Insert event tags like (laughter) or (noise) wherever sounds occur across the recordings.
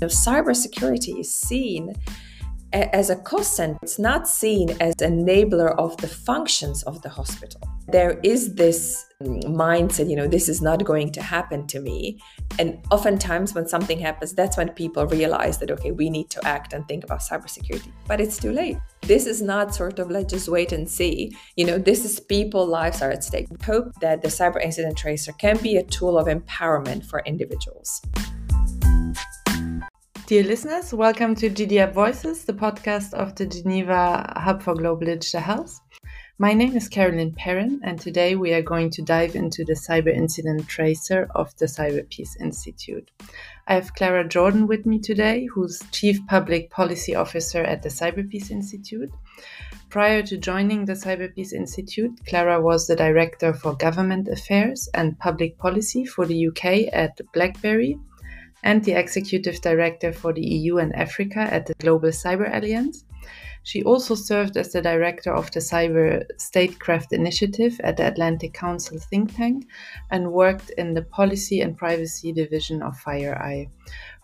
Know, cybersecurity is seen as a cost center, it's not seen as enabler of the functions of the hospital. There is this mindset, you know, this is not going to happen to me. And oftentimes when something happens, that's when people realize that, okay, we need to act and think about cybersecurity. But it's too late. This is not sort of let's just wait and see. You know, this is people lives are at stake. We Hope that the cyber incident tracer can be a tool of empowerment for individuals. Dear listeners, welcome to GDHub Voices, the podcast of the Geneva Hub for Global Digital Health. My name is Carolyn Perrin, and today we are going to dive into the cyber incident tracer of the Cyber Peace Institute. I have Klara Jordan with me today, who's Chief Public Policy Officer at the Cyber Peace Institute. Prior to joining the Cyber Peace Institute, Clara was the Director for Government Affairs and Public Policy for the UK at BlackBerry and the executive director for the EU and Africa at the Global Cyber Alliance. She also served as the director of the Cyber Statecraft Initiative at the Atlantic Council think tank and worked in the Policy and Privacy Division of FireEye.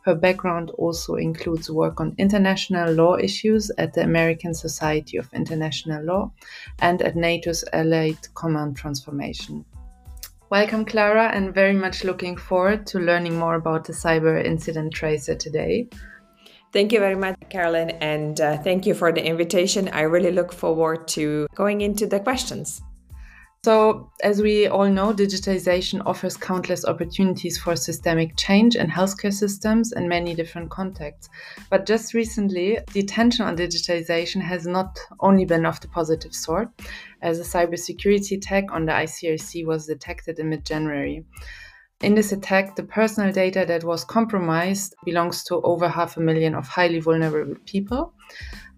Her background also includes work on international law issues at the American Society of International Law and at NATO's Allied Command Transformation. Welcome, Klara, and very much looking forward to learning more about the cyber incident tracer today. Thank you very much, Carolyn, and uh, thank you for the invitation. I really look forward to going into the questions. So, as we all know, digitization offers countless opportunities for systemic change in healthcare systems in many different contexts. But just recently, the attention on digitization has not only been of the positive sort, as a cybersecurity attack on the ICRC was detected in mid January. In this attack, the personal data that was compromised belongs to over half a million of highly vulnerable people.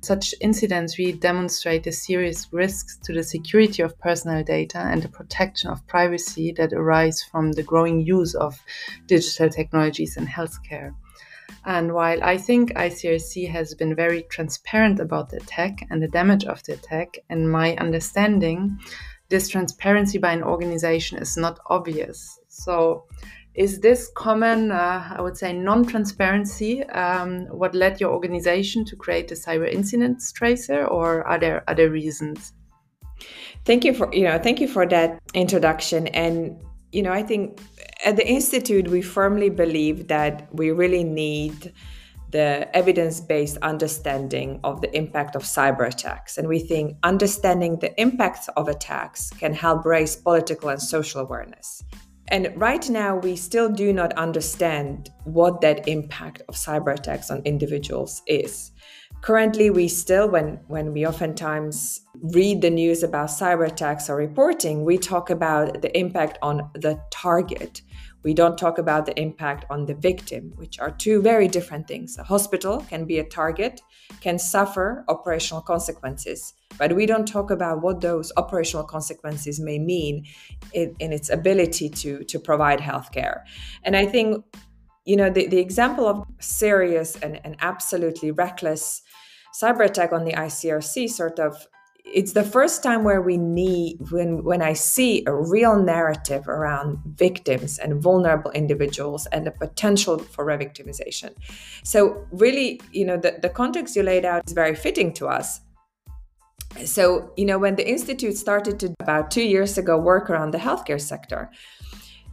Such incidents really demonstrate the serious risks to the security of personal data and the protection of privacy that arise from the growing use of digital technologies in healthcare. And while I think ICRC has been very transparent about the attack and the damage of the attack, in my understanding, this transparency by an organization is not obvious. So, is this common, uh, I would say, non transparency um, what led your organization to create the cyber incidents tracer, or are there other reasons? Thank you for you know thank you for that introduction. And you know I think at the institute we firmly believe that we really need the evidence-based understanding of the impact of cyber attacks. And we think understanding the impacts of attacks can help raise political and social awareness and right now, we still do not understand what that impact of cyber attacks on individuals is. Currently, we still, when, when we oftentimes read the news about cyber attacks or reporting, we talk about the impact on the target. We don't talk about the impact on the victim, which are two very different things. A hospital can be a target, can suffer operational consequences, but we don't talk about what those operational consequences may mean in, in its ability to, to provide healthcare. And I think, you know, the, the example of serious and, and absolutely reckless cyber attack on the ICRC sort of it's the first time where we need when when i see a real narrative around victims and vulnerable individuals and the potential for re-victimization. So really you know the, the context you laid out is very fitting to us. So you know when the institute started to about two years ago work around the healthcare sector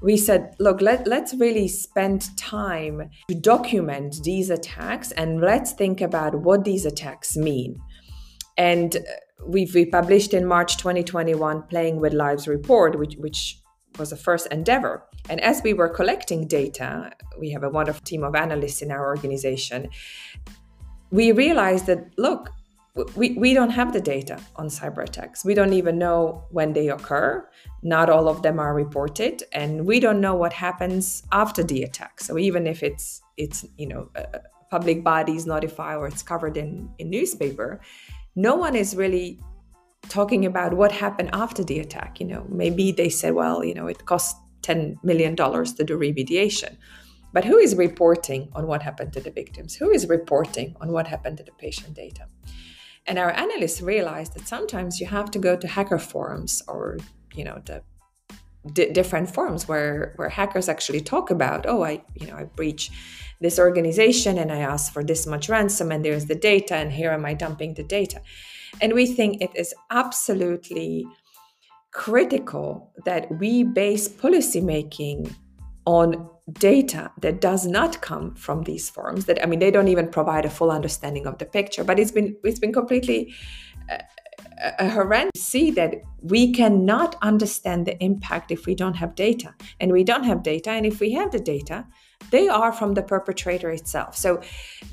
we said look let, let's really spend time to document these attacks and let's think about what these attacks mean. And we've we published in March 2021 Playing with Lives report, which, which was the first endeavor. And as we were collecting data, we have a wonderful team of analysts in our organization. We realized that, look, we, we don't have the data on cyber attacks. We don't even know when they occur. Not all of them are reported, and we don't know what happens after the attack. So even if it's it's you know public bodies notify or it's covered in in newspaper, no one is really talking about what happened after the attack. You know, maybe they said, well, you know, it cost $10 million to do remediation. But who is reporting on what happened to the victims? Who is reporting on what happened to the patient data? And our analysts realized that sometimes you have to go to hacker forums or, you know, the d- different forms where where hackers actually talk about, oh, I you know I breach this organization and I ask for this much ransom and there's the data and here am I dumping the data, and we think it is absolutely critical that we base policymaking on data that does not come from these forms that i mean they don't even provide a full understanding of the picture but it's been it's been completely uh, a horrendous see that we cannot understand the impact if we don't have data. And we don't have data and if we have the data they are from the perpetrator itself. So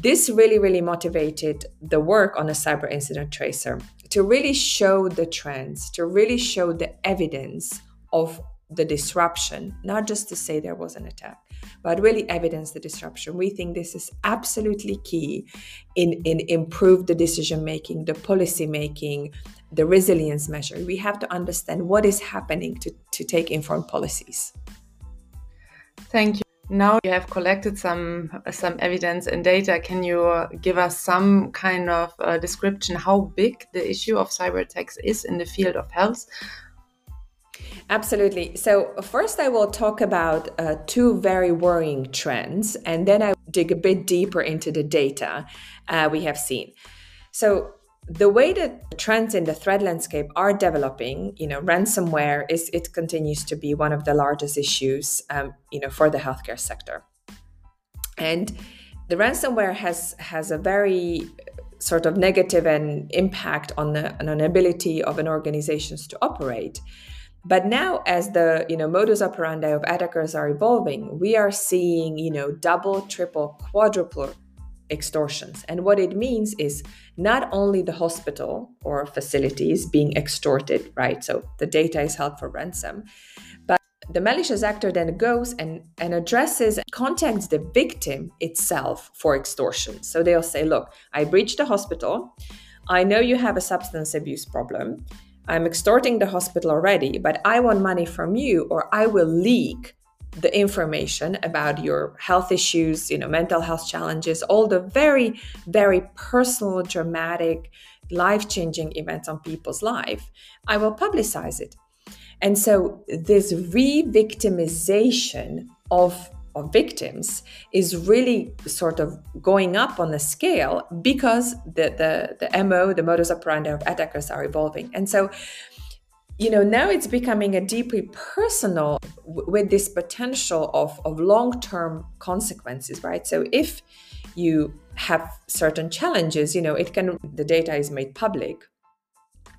this really really motivated the work on a cyber incident tracer to really show the trends to really show the evidence of the disruption, not just to say there was an attack, but really evidence the disruption. We think this is absolutely key in, in improve the decision making, the policy making, the resilience measure. We have to understand what is happening to, to take informed policies. Thank you. Now you have collected some some evidence and data. Can you give us some kind of uh, description how big the issue of cyber attacks is in the field of health? Absolutely. So, first, I will talk about uh, two very worrying trends, and then I dig a bit deeper into the data uh, we have seen. So, the way that trends in the threat landscape are developing, you know, ransomware is it continues to be one of the largest issues, um, you know, for the healthcare sector, and the ransomware has has a very sort of negative and impact on the on an ability of an organizations to operate but now, as the you know modus operandi of attackers are evolving, we are seeing you know double, triple, quadruple extortions. And what it means is not only the hospital or facilities being extorted, right? So the data is held for ransom, but the malicious actor then goes and, and addresses, contacts the victim itself for extortion. So they'll say, Look, I breached the hospital. I know you have a substance abuse problem. I'm extorting the hospital already, but I want money from you, or I will leak the information about your health issues, you know, mental health challenges, all the very, very personal, dramatic, life changing events on people's life. I will publicize it. And so, this re victimization of of victims is really sort of going up on the scale because the, the, the MO, the modus operandi of attackers are evolving. And so, you know, now it's becoming a deeply personal with this potential of, of long term consequences, right? So if you have certain challenges, you know, it can, the data is made public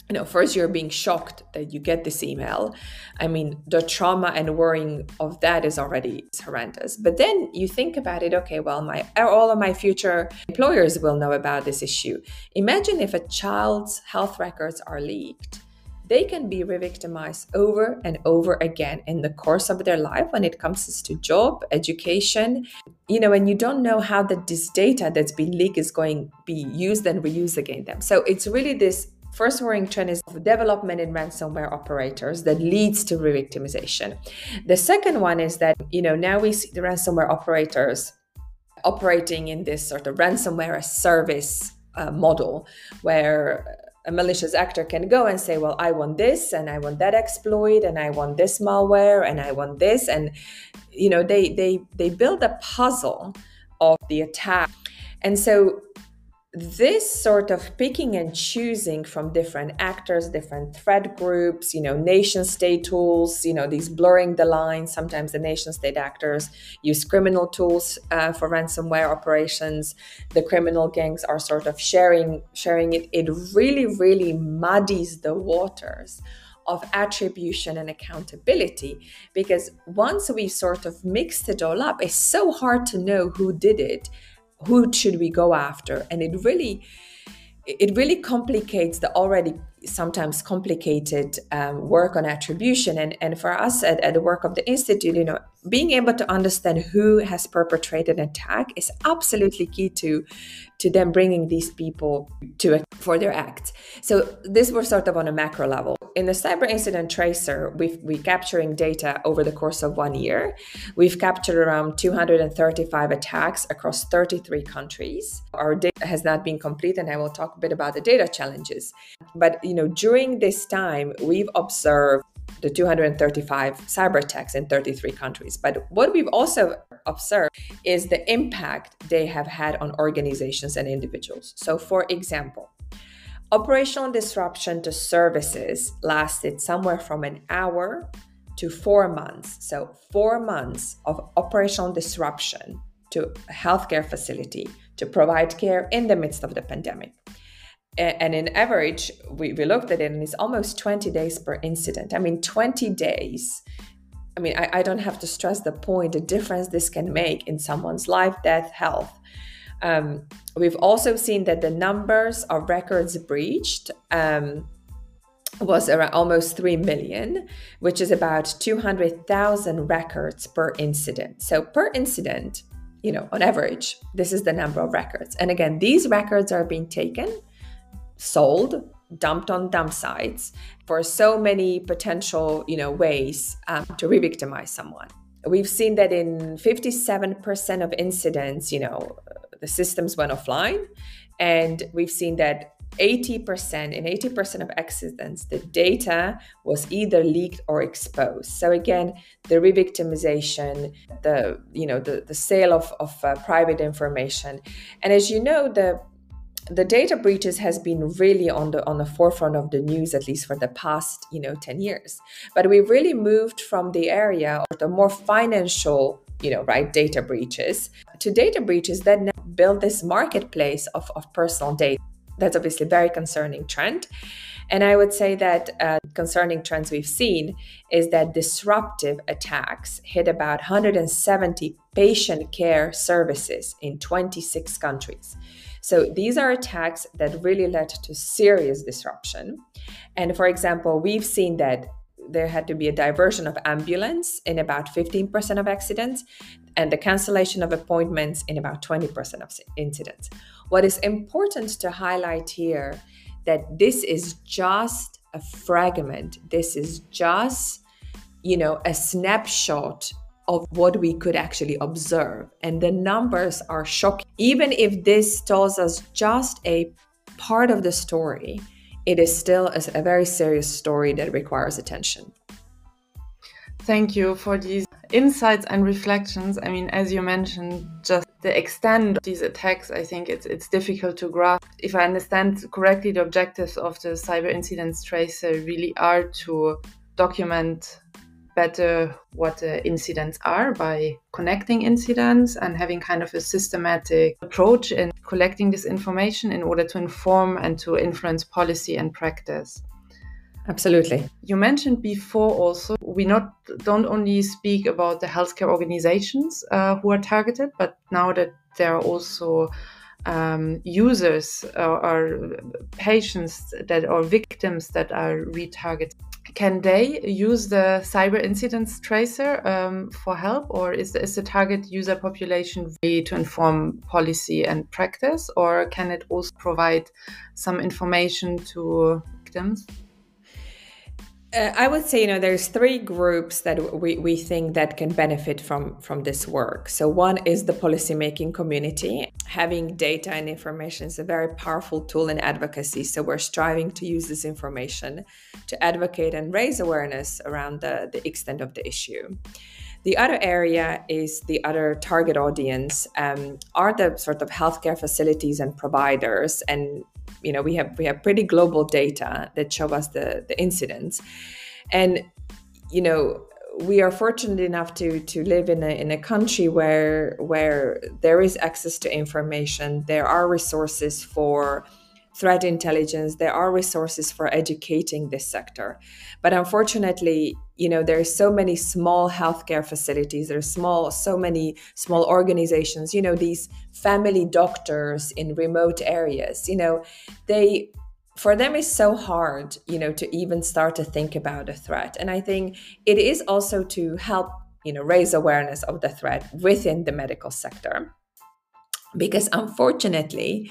you know, first you're being shocked that you get this email. I mean, the trauma and worrying of that is already horrendous. But then you think about it, okay, well, my all of my future employers will know about this issue. Imagine if a child's health records are leaked. They can be re-victimized over and over again in the course of their life when it comes to job, education, you know, and you don't know how that this data that's been leaked is going to be used and reused against them. So it's really this First worrying trend is development in ransomware operators that leads to re-victimization. The second one is that, you know, now we see the ransomware operators operating in this sort of ransomware as service uh, model where a malicious actor can go and say, well, I want this and I want that exploit and I want this malware and I want this. And, you know, they, they, they build a puzzle of the attack. And so this sort of picking and choosing from different actors, different threat groups, you know, nation state tools, you know, these blurring the lines. Sometimes the nation state actors use criminal tools uh, for ransomware operations. The criminal gangs are sort of sharing sharing it. It really, really muddies the waters of attribution and accountability because once we sort of mixed it all up, it's so hard to know who did it who should we go after? And it really it really complicates the already sometimes complicated um, work on attribution. And, and for us at, at the work of the institute you know being able to understand who has perpetrated an attack is absolutely key to to them bringing these people to a, for their acts. So this was sort of on a macro level. In the cyber incident tracer we've we capturing data over the course of one year. We've captured around 235 attacks across 33 countries. Our data has not been complete and i will talk a bit about the data challenges. But you know during this time we've observed the 235 cyber attacks in 33 countries. But what we've also observed is the impact they have had on organizations and individuals. So, for example, operational disruption to services lasted somewhere from an hour to four months. So, four months of operational disruption to a healthcare facility to provide care in the midst of the pandemic and in average we, we looked at it and it's almost 20 days per incident i mean 20 days i mean I, I don't have to stress the point the difference this can make in someone's life death health um, we've also seen that the numbers of records breached um, was around almost 3 million, which is about 200,000 records per incident. So, per incident, you know, on average, this is the number of records. And again, these records are being taken sold dumped on dump sites for so many potential you know ways um, to re-victimize someone. We've seen that in 57% of incidents you know the systems went offline. And we've seen that 80% in 80% of accidents the data was either leaked or exposed. So again the re-victimization the you know the, the sale of, of uh, private information. And as you know the the data breaches has been really on the on the forefront of the news at least for the past you know 10 years. But we really moved from the area of the more financial you know right data breaches to data breaches that now build this marketplace of, of personal data. That's obviously a very concerning trend. And i would say that uh, concerning trends we've seen is that disruptive attacks hit about 170 patient care services in 26 countries so these are attacks that really led to serious disruption. And for example, we've seen that there had to be a diversion of ambulance in about 15% of accidents and the cancellation of appointments in about 20% of incidents. What is important to highlight here that this is just a fragment. This is just you know a snapshot of what we could actually observe. And the numbers are shocking. Even if this tells us just a part of the story, it is still a, very serious story that requires attention. Thank you for these insights and reflections. I mean, as you mentioned, just the extent of these attacks, I think it's it's difficult to grasp. If I understand correctly, the objectives of the cyber incidents tracer really are to document better what the incidents are by connecting incidents and having kind of a systematic approach in collecting this information in order to inform and to influence policy and practice. Absolutely. You mentioned before also we not don't only speak about the healthcare organizations uh, who are targeted, but now that there are also um, users or, or, patients that or victims that are retargeted can they use the cyber incidents tracer um, for help? Or is the, is the target user population really to inform policy and practice? Or can it also provide some information to victims uh, I would say, you know, there's three groups that we, we think that can benefit from from this work. So one is the policymaking community. Having data and information is a very powerful tool in advocacy. So we're striving to use this information to advocate and raise awareness around the, the extent of the issue. The other area is the other target audience um, are the sort of healthcare facilities and providers, and you know we have we have pretty global data that show us the the incidents, and you know we are fortunate enough to to live in a in a country where where there is access to information, there are resources for threat intelligence. There are resources for educating this sector. But unfortunately you know there's so many small healthcare facilities there's small so many small organizations you know these family doctors in remote areas you know they for them it's so hard you know to even start to think about a threat and i think it is also to help you know raise awareness of the threat within the medical sector because unfortunately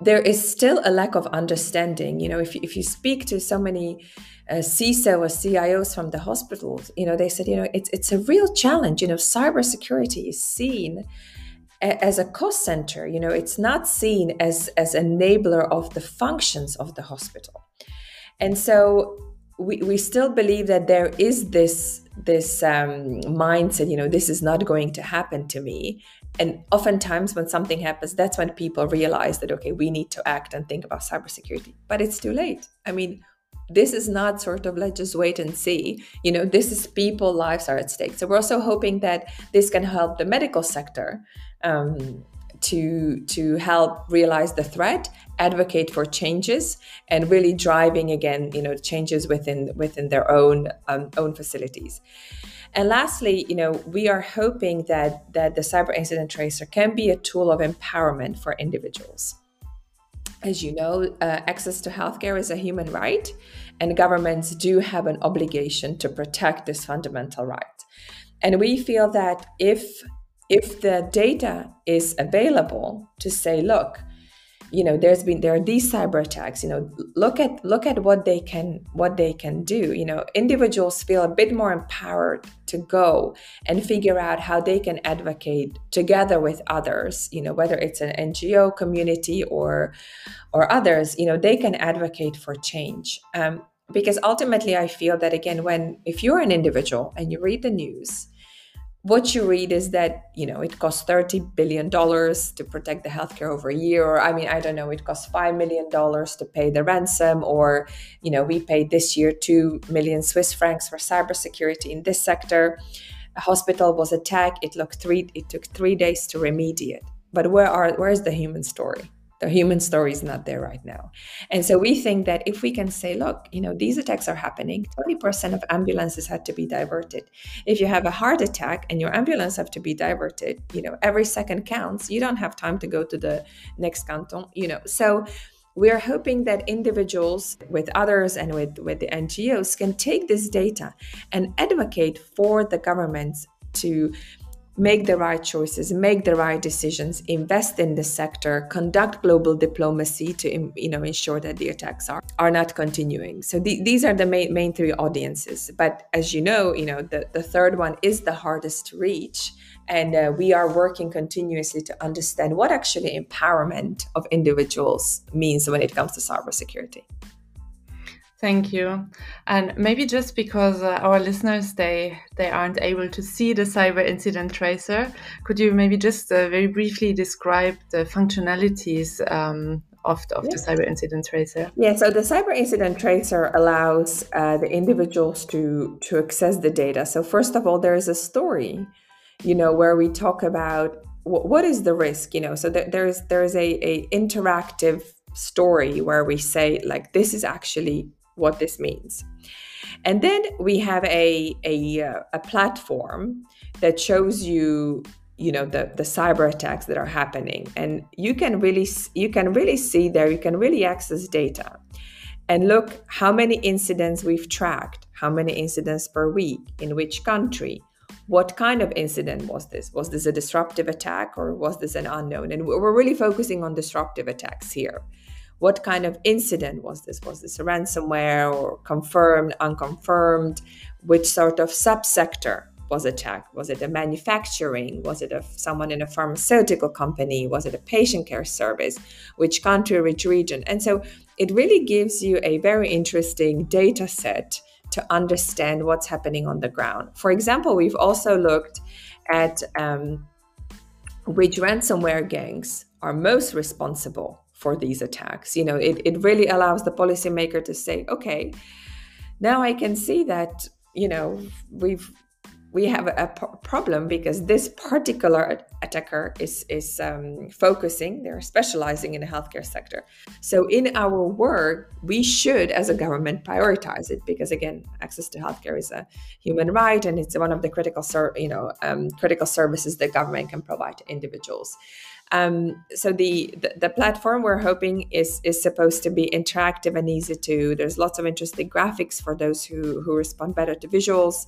there is still a lack of understanding. You know, if if you speak to so many uh, CISO or CIOs from the hospitals, you know, they said, you know, it's it's a real challenge. You know, cybersecurity is seen a, as a cost center. You know, it's not seen as as enabler of the functions of the hospital, and so we, we still believe that there is this this um, mindset you know this is not going to happen to me and oftentimes when something happens that's when people realize that okay we need to act and think about cybersecurity but it's too late i mean this is not sort of let's just wait and see. You know this is people lives are at stake. So we're also hoping that this can help the medical sector um, to to help realize the threat advocate for changes and really driving again you know changes within within their own um, own facilities. And lastly you know we are hoping that that the cyber incident tracer can be a tool of empowerment for individuals as you know uh, access to healthcare is a human right and governments do have an obligation to protect this fundamental right. And we feel that if if the data is available to say look you know there's been there are these cyber attacks you know look at look at what they can what they can do. You know individuals feel a bit more empowered to go and figure out how they can advocate together with others you know whether it's an ngo community or or others you know they can advocate for change. Um, because ultimately i feel that again when if you're an individual and you read the news what you read is that you know it costs 30 billion dollars to protect the healthcare over a year. Or i mean i don't know it costs 5 million dollars to pay the ransom or you know we paid this year 2 million swiss francs for cybersecurity in this sector. A hospital was attacked. It took 3 it took 3 days to remediate. But where are where is the human story the human story is not there right now. And so we think that if we can say, look, you know, these attacks are happening, 20% of ambulances had to be diverted. If you have a heart attack and your ambulance have to be diverted, you know, every second counts. You don't have time to go to the next canton, you know. So we're hoping that individuals with others and with, with the NGOs can take this data and advocate for the governments to make the right choices, make the right decisions, invest in the sector, conduct global diplomacy to you know ensure that the attacks are, are not continuing. So the, these are the main, main three audiences. But as you know, you know the, the third one is the hardest to reach. And uh, we are working continuously to understand what actually empowerment of individuals means when it comes to cybersecurity. Thank you. And maybe just because uh, our listeners they they aren't able to see the cyber incident tracer, could you maybe just uh, very briefly describe the functionalities um, of, the, of yeah. the cyber incident tracer? Yeah. So the cyber incident tracer allows uh, the individuals to to access the data. So first of all, there is a story, you know, where we talk about what is the risk, you know. So there's there's a, a interactive story where we say like this is actually what this means. And then we have a, a, uh, a platform that shows you you know the the cyber attacks that are happening. And you can really you can really see there you can really access data. And look how many incidents we've tracked how many incidents per week in which country what kind of incident was this? Was this a disruptive attack or was this an unknown? And we're really focusing on disruptive attacks here what kind of incident was this? Was this ransomware or confirmed, unconfirmed? Which sort of subsector was attacked? Was it a manufacturing? Was it a, someone in a pharmaceutical company? Was it a patient care service? Which country, which region? And so it really gives you a very interesting data set to understand what's happening on the ground. For example, we've also looked at um, which ransomware gangs are most responsible for these attacks. You know, it, it really allows the policymaker to say, okay, now I can see that, you know, we've we have a, problem because this particular attacker is is um, focusing they're specializing in the healthcare sector so in our work we should as a government prioritize it because again access to healthcare is a human right and it's one of the critical you know um, critical services that government can provide to individuals um, so the, the, the platform we're hoping is is supposed to be interactive and easy to. There's lots of interesting graphics for those who who respond better to visuals,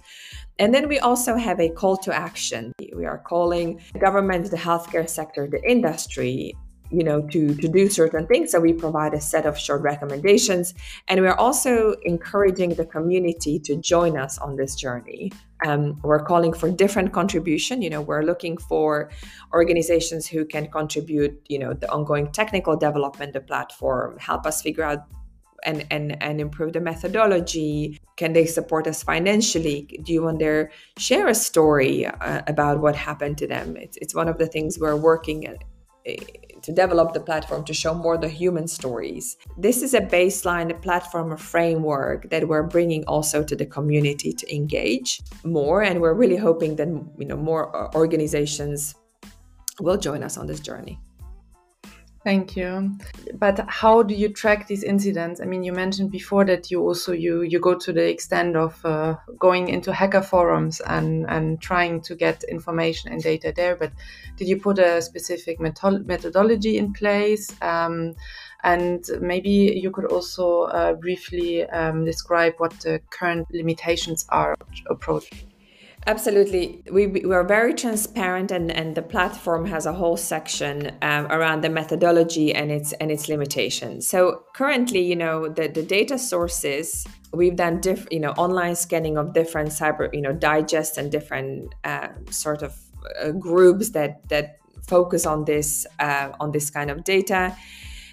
and then we also have a call to action. We are calling the government, the healthcare sector, the industry, you know to to do certain things so we provide a set of short recommendations and we're also encouraging the community to join us on this journey um, we're calling for different contribution you know we're looking for organizations who can contribute you know the ongoing technical development of the platform help us figure out and, and, and improve the methodology? Can they support us financially? Do you want to share a story uh, about what happened to them? It's, it's one of the things we're working at, uh, to develop the platform to show more the human stories. This is a baseline, a platform, a framework that we're bringing also to the community to engage more, and we're really hoping that you know more uh, organizations will join us on this journey. Thank you. But how do you track these incidents? I mean, you mentioned before that you also you you go to the extent of uh, going into hacker forums and and trying to get information and data there. But did you put a specific methodology in place? Um, and maybe you could also uh, briefly um, describe what the current limitations are approach. Absolutely. We, we are very transparent and, and the platform has a whole section um, around the methodology and its and its limitations. So currently, you know, the, the data sources, we've done diff, you know, online scanning of different cyber, you know, digests and different uh, sort of uh, groups that that focus on this uh, on this kind of data.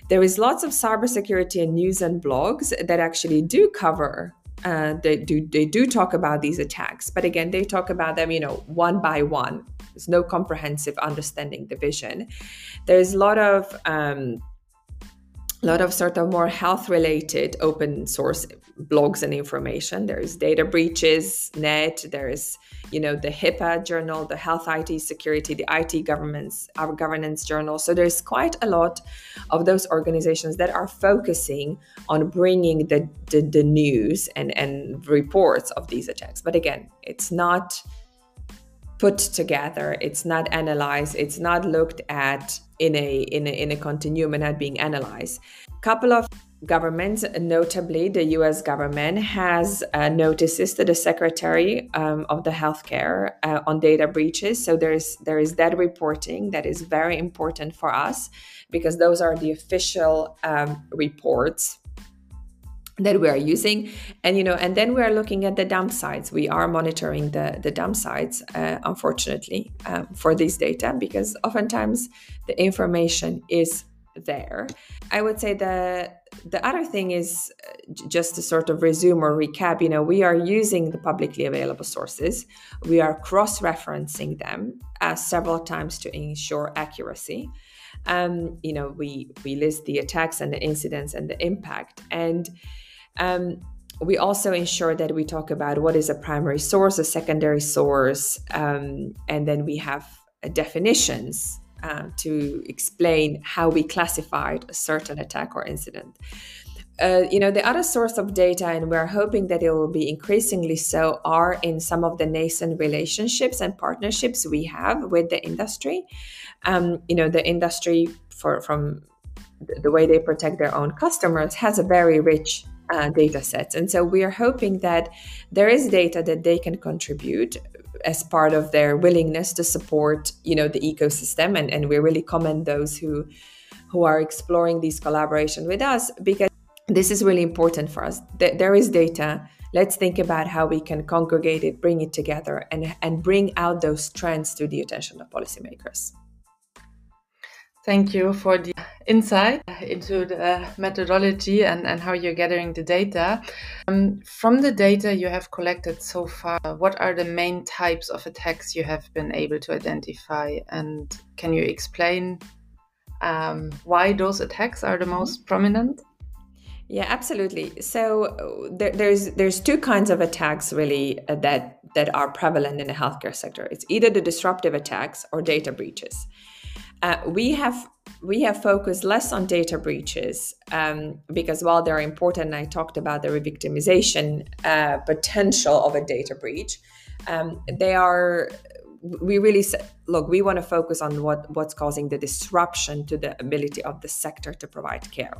There is lots of cybersecurity and news and blogs that actually do cover uh, they do they do talk about these attacks, but again, they talk about them, you know, one by one. There's no comprehensive understanding division. There's a lot of um, a lot of sort of more health related open source blogs and information. There's data breaches, net, there's, you know, the HIPAA journal, the health IT security, the IT governments, our governance journal. So there's quite a lot of those organizations that are focusing on bringing the, the, the news and, and reports of these attacks. But again, it's not put together it's not analyzed it's not looked at in a in a, in a continuum and not being analyzed couple of governments, notably the US government, has uh, notices to the Secretary um, of the Healthcare uh, on data breaches. So there's there is that reporting that is very important for us because those are the official um, reports that we are using and you know and then we are looking at the dump sites we are monitoring the the dump sites uh, unfortunately um, for this data because oftentimes the information is there. I would say the the other thing is uh, just to sort of resume or recap. You know, we are using the publicly available sources. We are cross-referencing them uh, several times to ensure accuracy. Um, you know, we we list the attacks and the incidents and the impact, and um, we also ensure that we talk about what is a primary source, a secondary source, um, and then we have uh, definitions uh, to explain how we classified a certain attack or incident. Uh, you know, the other source of data, and we're hoping that it will be increasingly so, are in some of the nascent relationships and partnerships we have with the industry. Um, you know, the industry, for from the way they protect their own customers, has a very rich uh, data sets. And so we are hoping that there is data that they can contribute as part of their willingness to support you know the ecosystem. And, and we really commend those who who are exploring these collaboration with us because this is really important for us. There is data. Let's think about how we can congregate it bring it together and and bring out those trends to the attention of policymakers Thank you for the insight into the methodology and, and how you're gathering the data. Um, from the data you have collected so far, what are the main types of attacks you have been able to identify? And can you explain um, why those attacks are the most prominent? Yeah, absolutely. So there, there's there's two kinds of attacks really uh, that that are prevalent in the healthcare sector. It's either the disruptive attacks or data breaches. Uh, we have we have focused less on data breaches um, because while they're important, I talked about the revictimization uh, potential of a data breach. Um, they are we really look we want to focus on what what's causing the disruption to the ability of the sector to provide care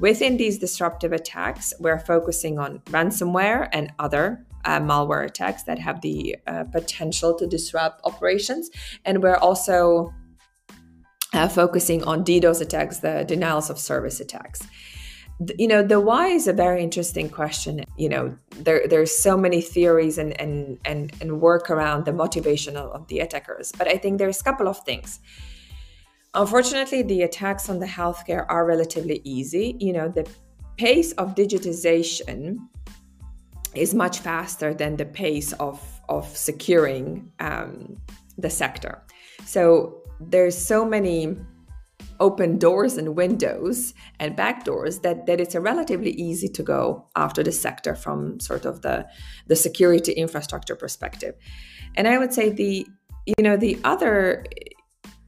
within these disruptive attacks we're focusing on ransomware and other uh, malware attacks that have the uh, potential to disrupt operations and we're also uh, focusing on DDoS attacks, the denials of service attacks. You know, the why is a very interesting question. You know, there there's so many theories and and and, and work around the motivation of, of the attackers, but I think there's a couple of things. Unfortunately, the attacks on the healthcare are relatively easy. You know, the pace of digitization is much faster than the pace of, of securing um, the sector. So there's so many open doors and windows and back doors that, that it's relatively easy to go after the sector from sort of the, the security infrastructure perspective. And I would say the you know the other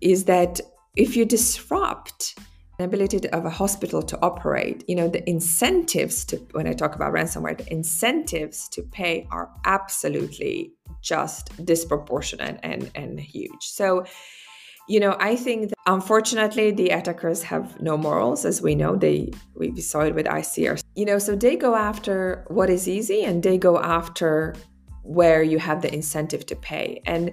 is that if you disrupt the ability of a hospital to operate, you know, the incentives to, when I talk about ransomware, the incentives to pay are absolutely just disproportionate and, and huge. So, you know, I think that unfortunately the attackers have no morals, as we know. They we saw it with ICR. You know, so they go after what is easy and they go after where you have the incentive to pay. And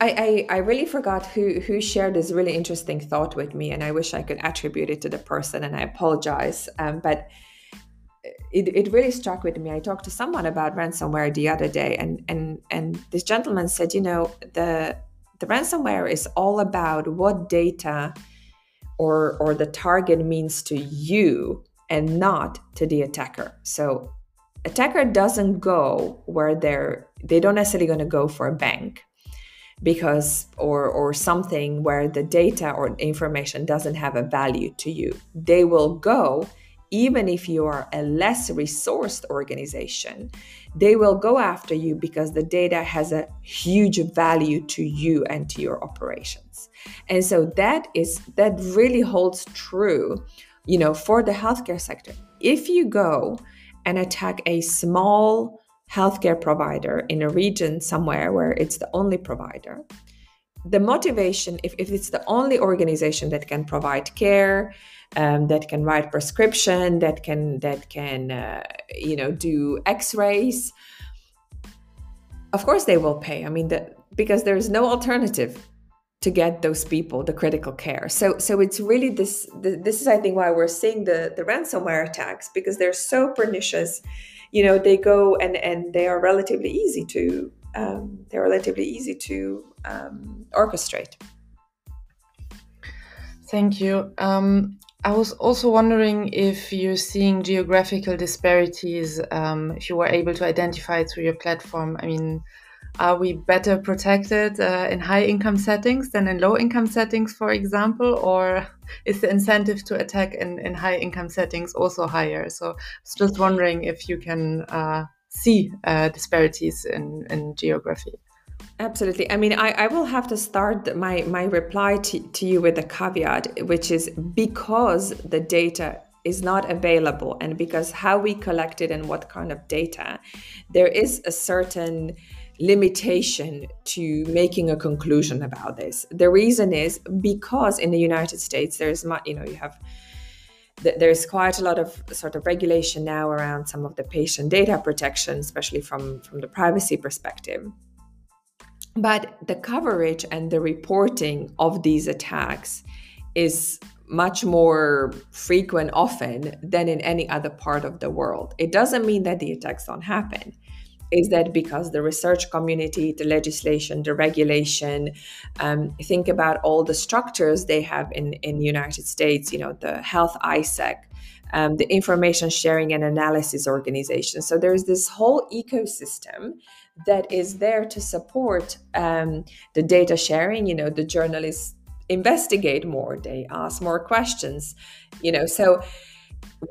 I, I, I, really forgot who, who shared this really interesting thought with me, and I wish I could attribute it to the person, and I apologize. Um, but it, it really struck with me. I talked to someone about ransomware the other day, and, and, and this gentleman said, you know, the, the ransomware is all about what data or, or the target means to you and not to the attacker. So attacker doesn't go where they're they don't necessarily going to go for a bank because or or something where the data or information doesn't have a value to you they will go even if you are a less resourced organization they will go after you because the data has a huge value to you and to your operations. And so that is that really holds true you know for the healthcare sector. If you go and attack a small healthcare provider in a region somewhere where it's the only provider, the motivation, if, if it's the only organization that can provide care, um, that can write prescription, that can that can uh, you know do X-rays, of course they will pay. I mean, the, because there's no alternative to get those people the critical care. So so it's really this this is I think why we're seeing the the ransomware attacks because they're so pernicious you know they go and and they are relatively easy to um, they're relatively easy to um, orchestrate thank you um, i was also wondering if you're seeing geographical disparities um, if you were able to identify through your platform i mean are we better protected uh, in high income settings than in low income settings, for example? Or is the incentive to attack in, in high income settings also higher? So I was just wondering if you can uh, see uh, disparities in, in geography. Absolutely. I mean, I, I will have to start my, my reply to, to you with a caveat, which is because the data is not available and because how we collect it and what kind of data, there is a certain limitation to making a conclusion about this. The reason is because in the United States, there's much, you know, you have there's quite a lot of sort of regulation now around some of the patient data protection, especially from from the privacy perspective. But the coverage and the reporting of these attacks is much more frequent often than in any other part of the world. It doesn't mean that the attacks don't happen is that because the research community, the legislation, the regulation, um, think about all the structures they have in in the United States. You know, the Health ISAC, um, the Information Sharing and Analysis Organization. So there's this whole ecosystem that is there to support um, the data sharing. You know, the journalists investigate more, they ask more questions. You know, so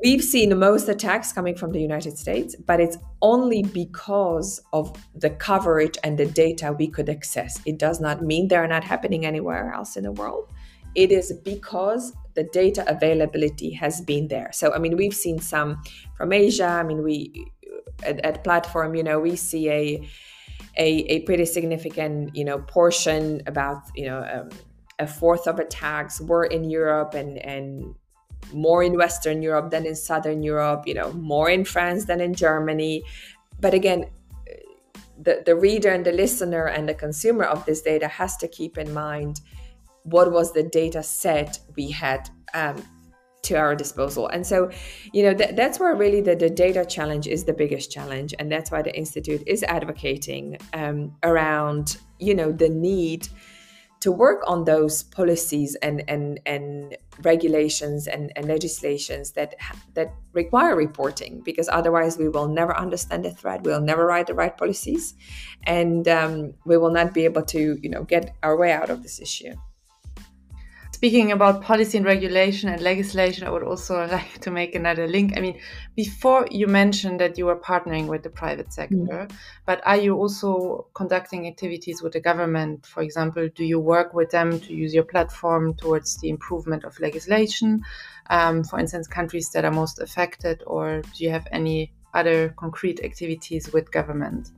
We've seen most attacks coming from the United States, but it's only because of the coverage and the data we could access. It does not mean they're not happening anywhere else in the world. It is because the data availability has been there. So, I mean, we've seen some from Asia. I mean, we at, at platform, you know, we see a a, a pretty significant, you know, portion about, you know, um, a fourth of attacks were in Europe and and more in Western Europe than in Southern Europe, you know, more in France than in Germany. But again, the, the reader and the listener and the consumer of this data has to keep in mind what was the data set we had um, to our disposal. And so, you know, th- that's where really the, the data challenge is the biggest challenge. And that's why the Institute is advocating um, around, you know, the need to work on those policies and and and regulations and, and legislations that that require reporting because otherwise we will never understand the threat we'll never write the right policies and um, we will not be able to you know get our way out of this issue Speaking about policy and regulation and legislation, I would also (laughs) like to make another link. I mean, before you mentioned that you were partnering with the private sector, mm. but are you also conducting activities with the government? For example, do you work with them to use your platform towards the improvement of legislation? Um, for instance, countries that are most affected, or do you have any other concrete activities with government?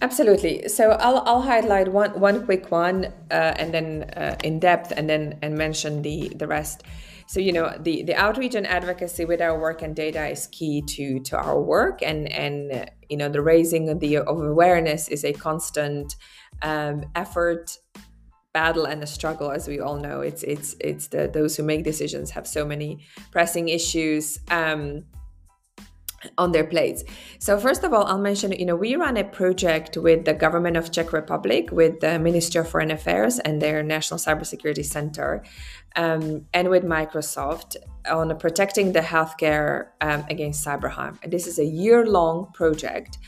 Absolutely. So I'll, I'll highlight one, one quick one uh, and then uh, in depth and then and mention the, the rest. So, you know, the, the outreach and advocacy with our work and data is key to, to our work. And, and you know, the raising of, the, of awareness is a constant um, effort battle and a struggle as we all know it's it's it's the those who make decisions have so many pressing issues um, on their plates. So first of all, I'll mention, you know, we run a project with the government of Czech Republic, with the Ministry of Foreign Affairs and their National Cybersecurity Center, um, and with Microsoft on protecting the healthcare um, against cyber harm. This is a year-long project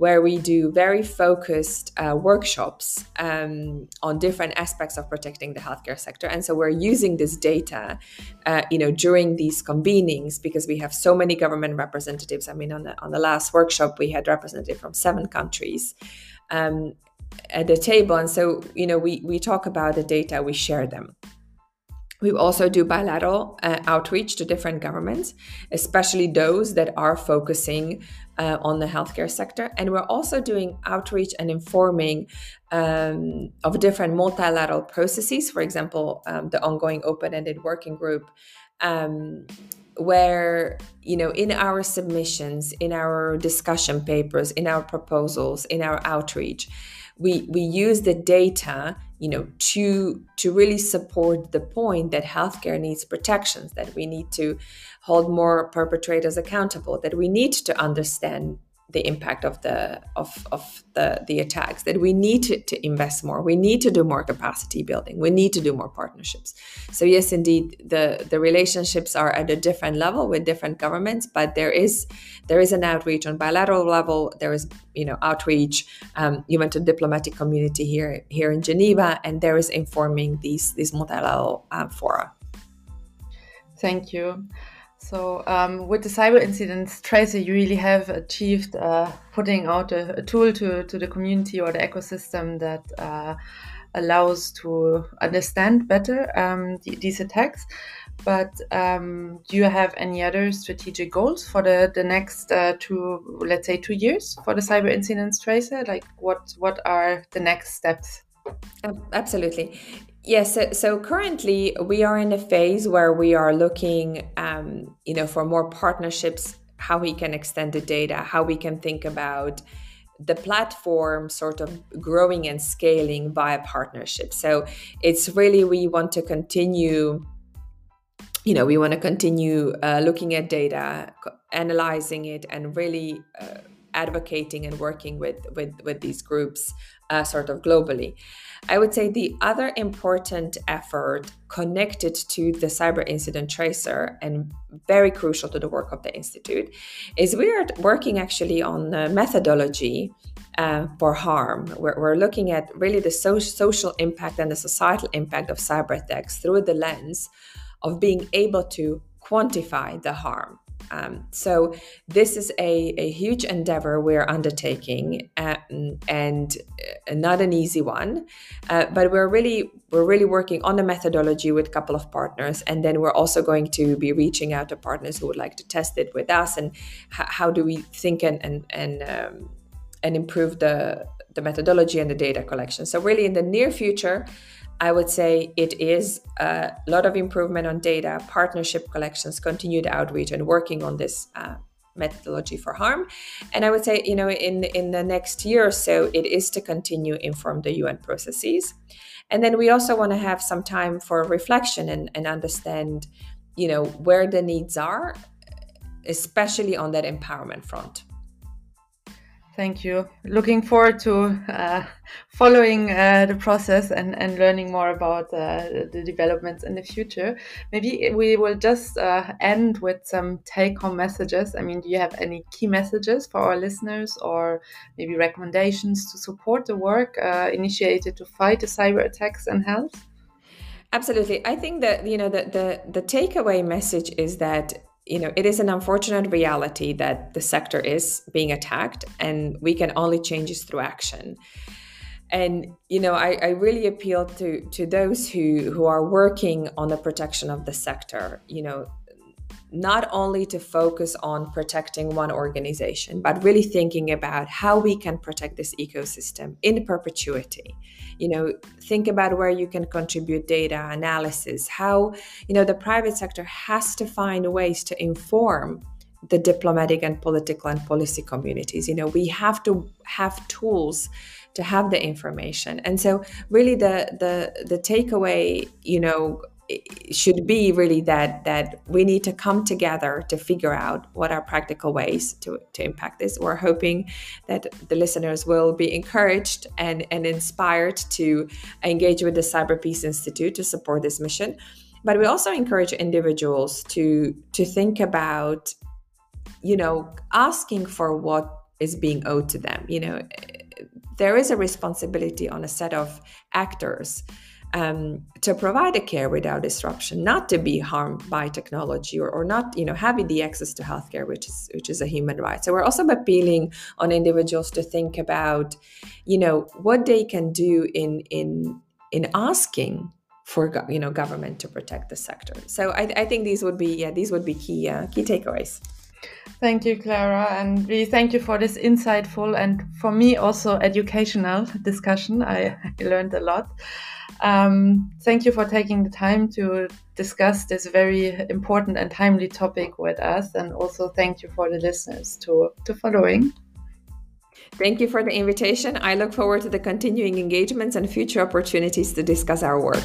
where we do very focused uh, workshops um, on different aspects of protecting the healthcare sector. And so we're using this data, uh, you know, during these convenings because we have so many government representatives. I mean, on the on the last workshop, we had representatives from seven countries. Um, at the table and so you know we we talk about the data we share them we also do bilateral uh, outreach to different governments, especially those that are focusing uh, on the healthcare sector. And we're also doing outreach and informing um, of different multilateral processes, for example, um, the ongoing open ended working group. Um, where you know in our submissions in our discussion papers in our proposals in our outreach we we use the data you know to to really support the point that healthcare needs protections that we need to hold more perpetrators accountable that we need to understand the impact of the of, of the the attacks that we need to, to invest more. We need to do more capacity building. We need to do more partnerships. So yes indeed the the relationships are at a different level with different governments but there is there is an outreach on bilateral level. There is you know outreach um, even to diplomatic community here here in geneva and there is informing these these multilateral uh, fora. Thank you so um, with the cyber incidents tracer, you really have achieved uh, putting out a, a, tool to, to the community or the ecosystem that uh, allows to understand better um, these attacks. But um, do you have any other strategic goals for the, the next uh, two, let's say, two years for the cyber incidents tracer? Like what what are the next steps? Absolutely. Yes, so, so, currently we are in a phase where we are looking, um, you know, for more partnerships, how we can extend the data, how we can think about the platform sort of growing and scaling via partnerships. So it's really we want to continue, you know, we want to continue uh, looking at data, analyzing it, and really. Uh, advocating and working with with with these groups uh, sort of globally i would say the other important effort connected to the cyber incident tracer and very crucial to the work of the institute is we are working actually on methodology uh, for harm. We're, we're, looking at really the so- social impact and the societal impact of cyber attacks through the lens of being able to quantify the harm um, so this is a, a huge endeavor we're undertaking, um, and uh, not an easy one. Uh, but we're really we're really working on the methodology with a couple of partners, and then we're also going to be reaching out to partners who would like to test it with us. And h- how do we think and and and um, and improve the the methodology and the data collection? So really, in the near future. I would say it is a lot of improvement on data, partnership collections, continued outreach, and working on this uh, methodology for harm. And I would say, you know, in in the next year or so, it is to continue inform the UN processes. And then we also want to have some time for reflection and, and understand, you know, where the needs are, especially on that empowerment front. Thank you. Looking forward to uh, following uh, the process and, and learning more about uh, the developments in the future. Maybe we will just uh, end with some take home messages. I mean, do you have any key messages for our listeners or maybe recommendations to support the work uh, initiated to fight the cyber attacks and health? Absolutely. I think that, you know, the, the, the takeaway message is that you know, it is an unfortunate reality that the sector is being attacked, and we can only change this through action. And you know, I, I really appeal to to those who who are working on the protection of the sector. You know, not only to focus on protecting one organization, but really thinking about how we can protect this ecosystem in perpetuity. You know, think about where you can contribute data analysis, how, you know, the private sector has to find ways to inform the diplomatic and political and policy communities. You know, we have to have tools to have the information. And so really the the the takeaway, you know, should be really that that we need to come together to figure out what are practical ways to, to impact this. We're hoping that the listeners will be encouraged and, and inspired to engage with the Cyber Peace Institute to support this mission. But we also encourage individuals to to think about, you know, asking for what is being owed to them. You know, there is a responsibility on a set of actors um, to provide a care without disruption, not to be harmed by technology or, or not, you know, having the access to healthcare, which is which is a human right. So we're also appealing on individuals to think about, you know, what they can do in in in asking for you know government to protect the sector. So I, I think these would be yeah these would be key uh, key takeaways. Thank you, Klara, and we thank you for this insightful and for me also educational discussion. I, learned a lot. Um, thank you for taking the time to discuss this very important and timely topic with us, and also thank you for the listeners to, to following. Thank you for the invitation. I look forward to the continuing engagements and future opportunities to discuss our work.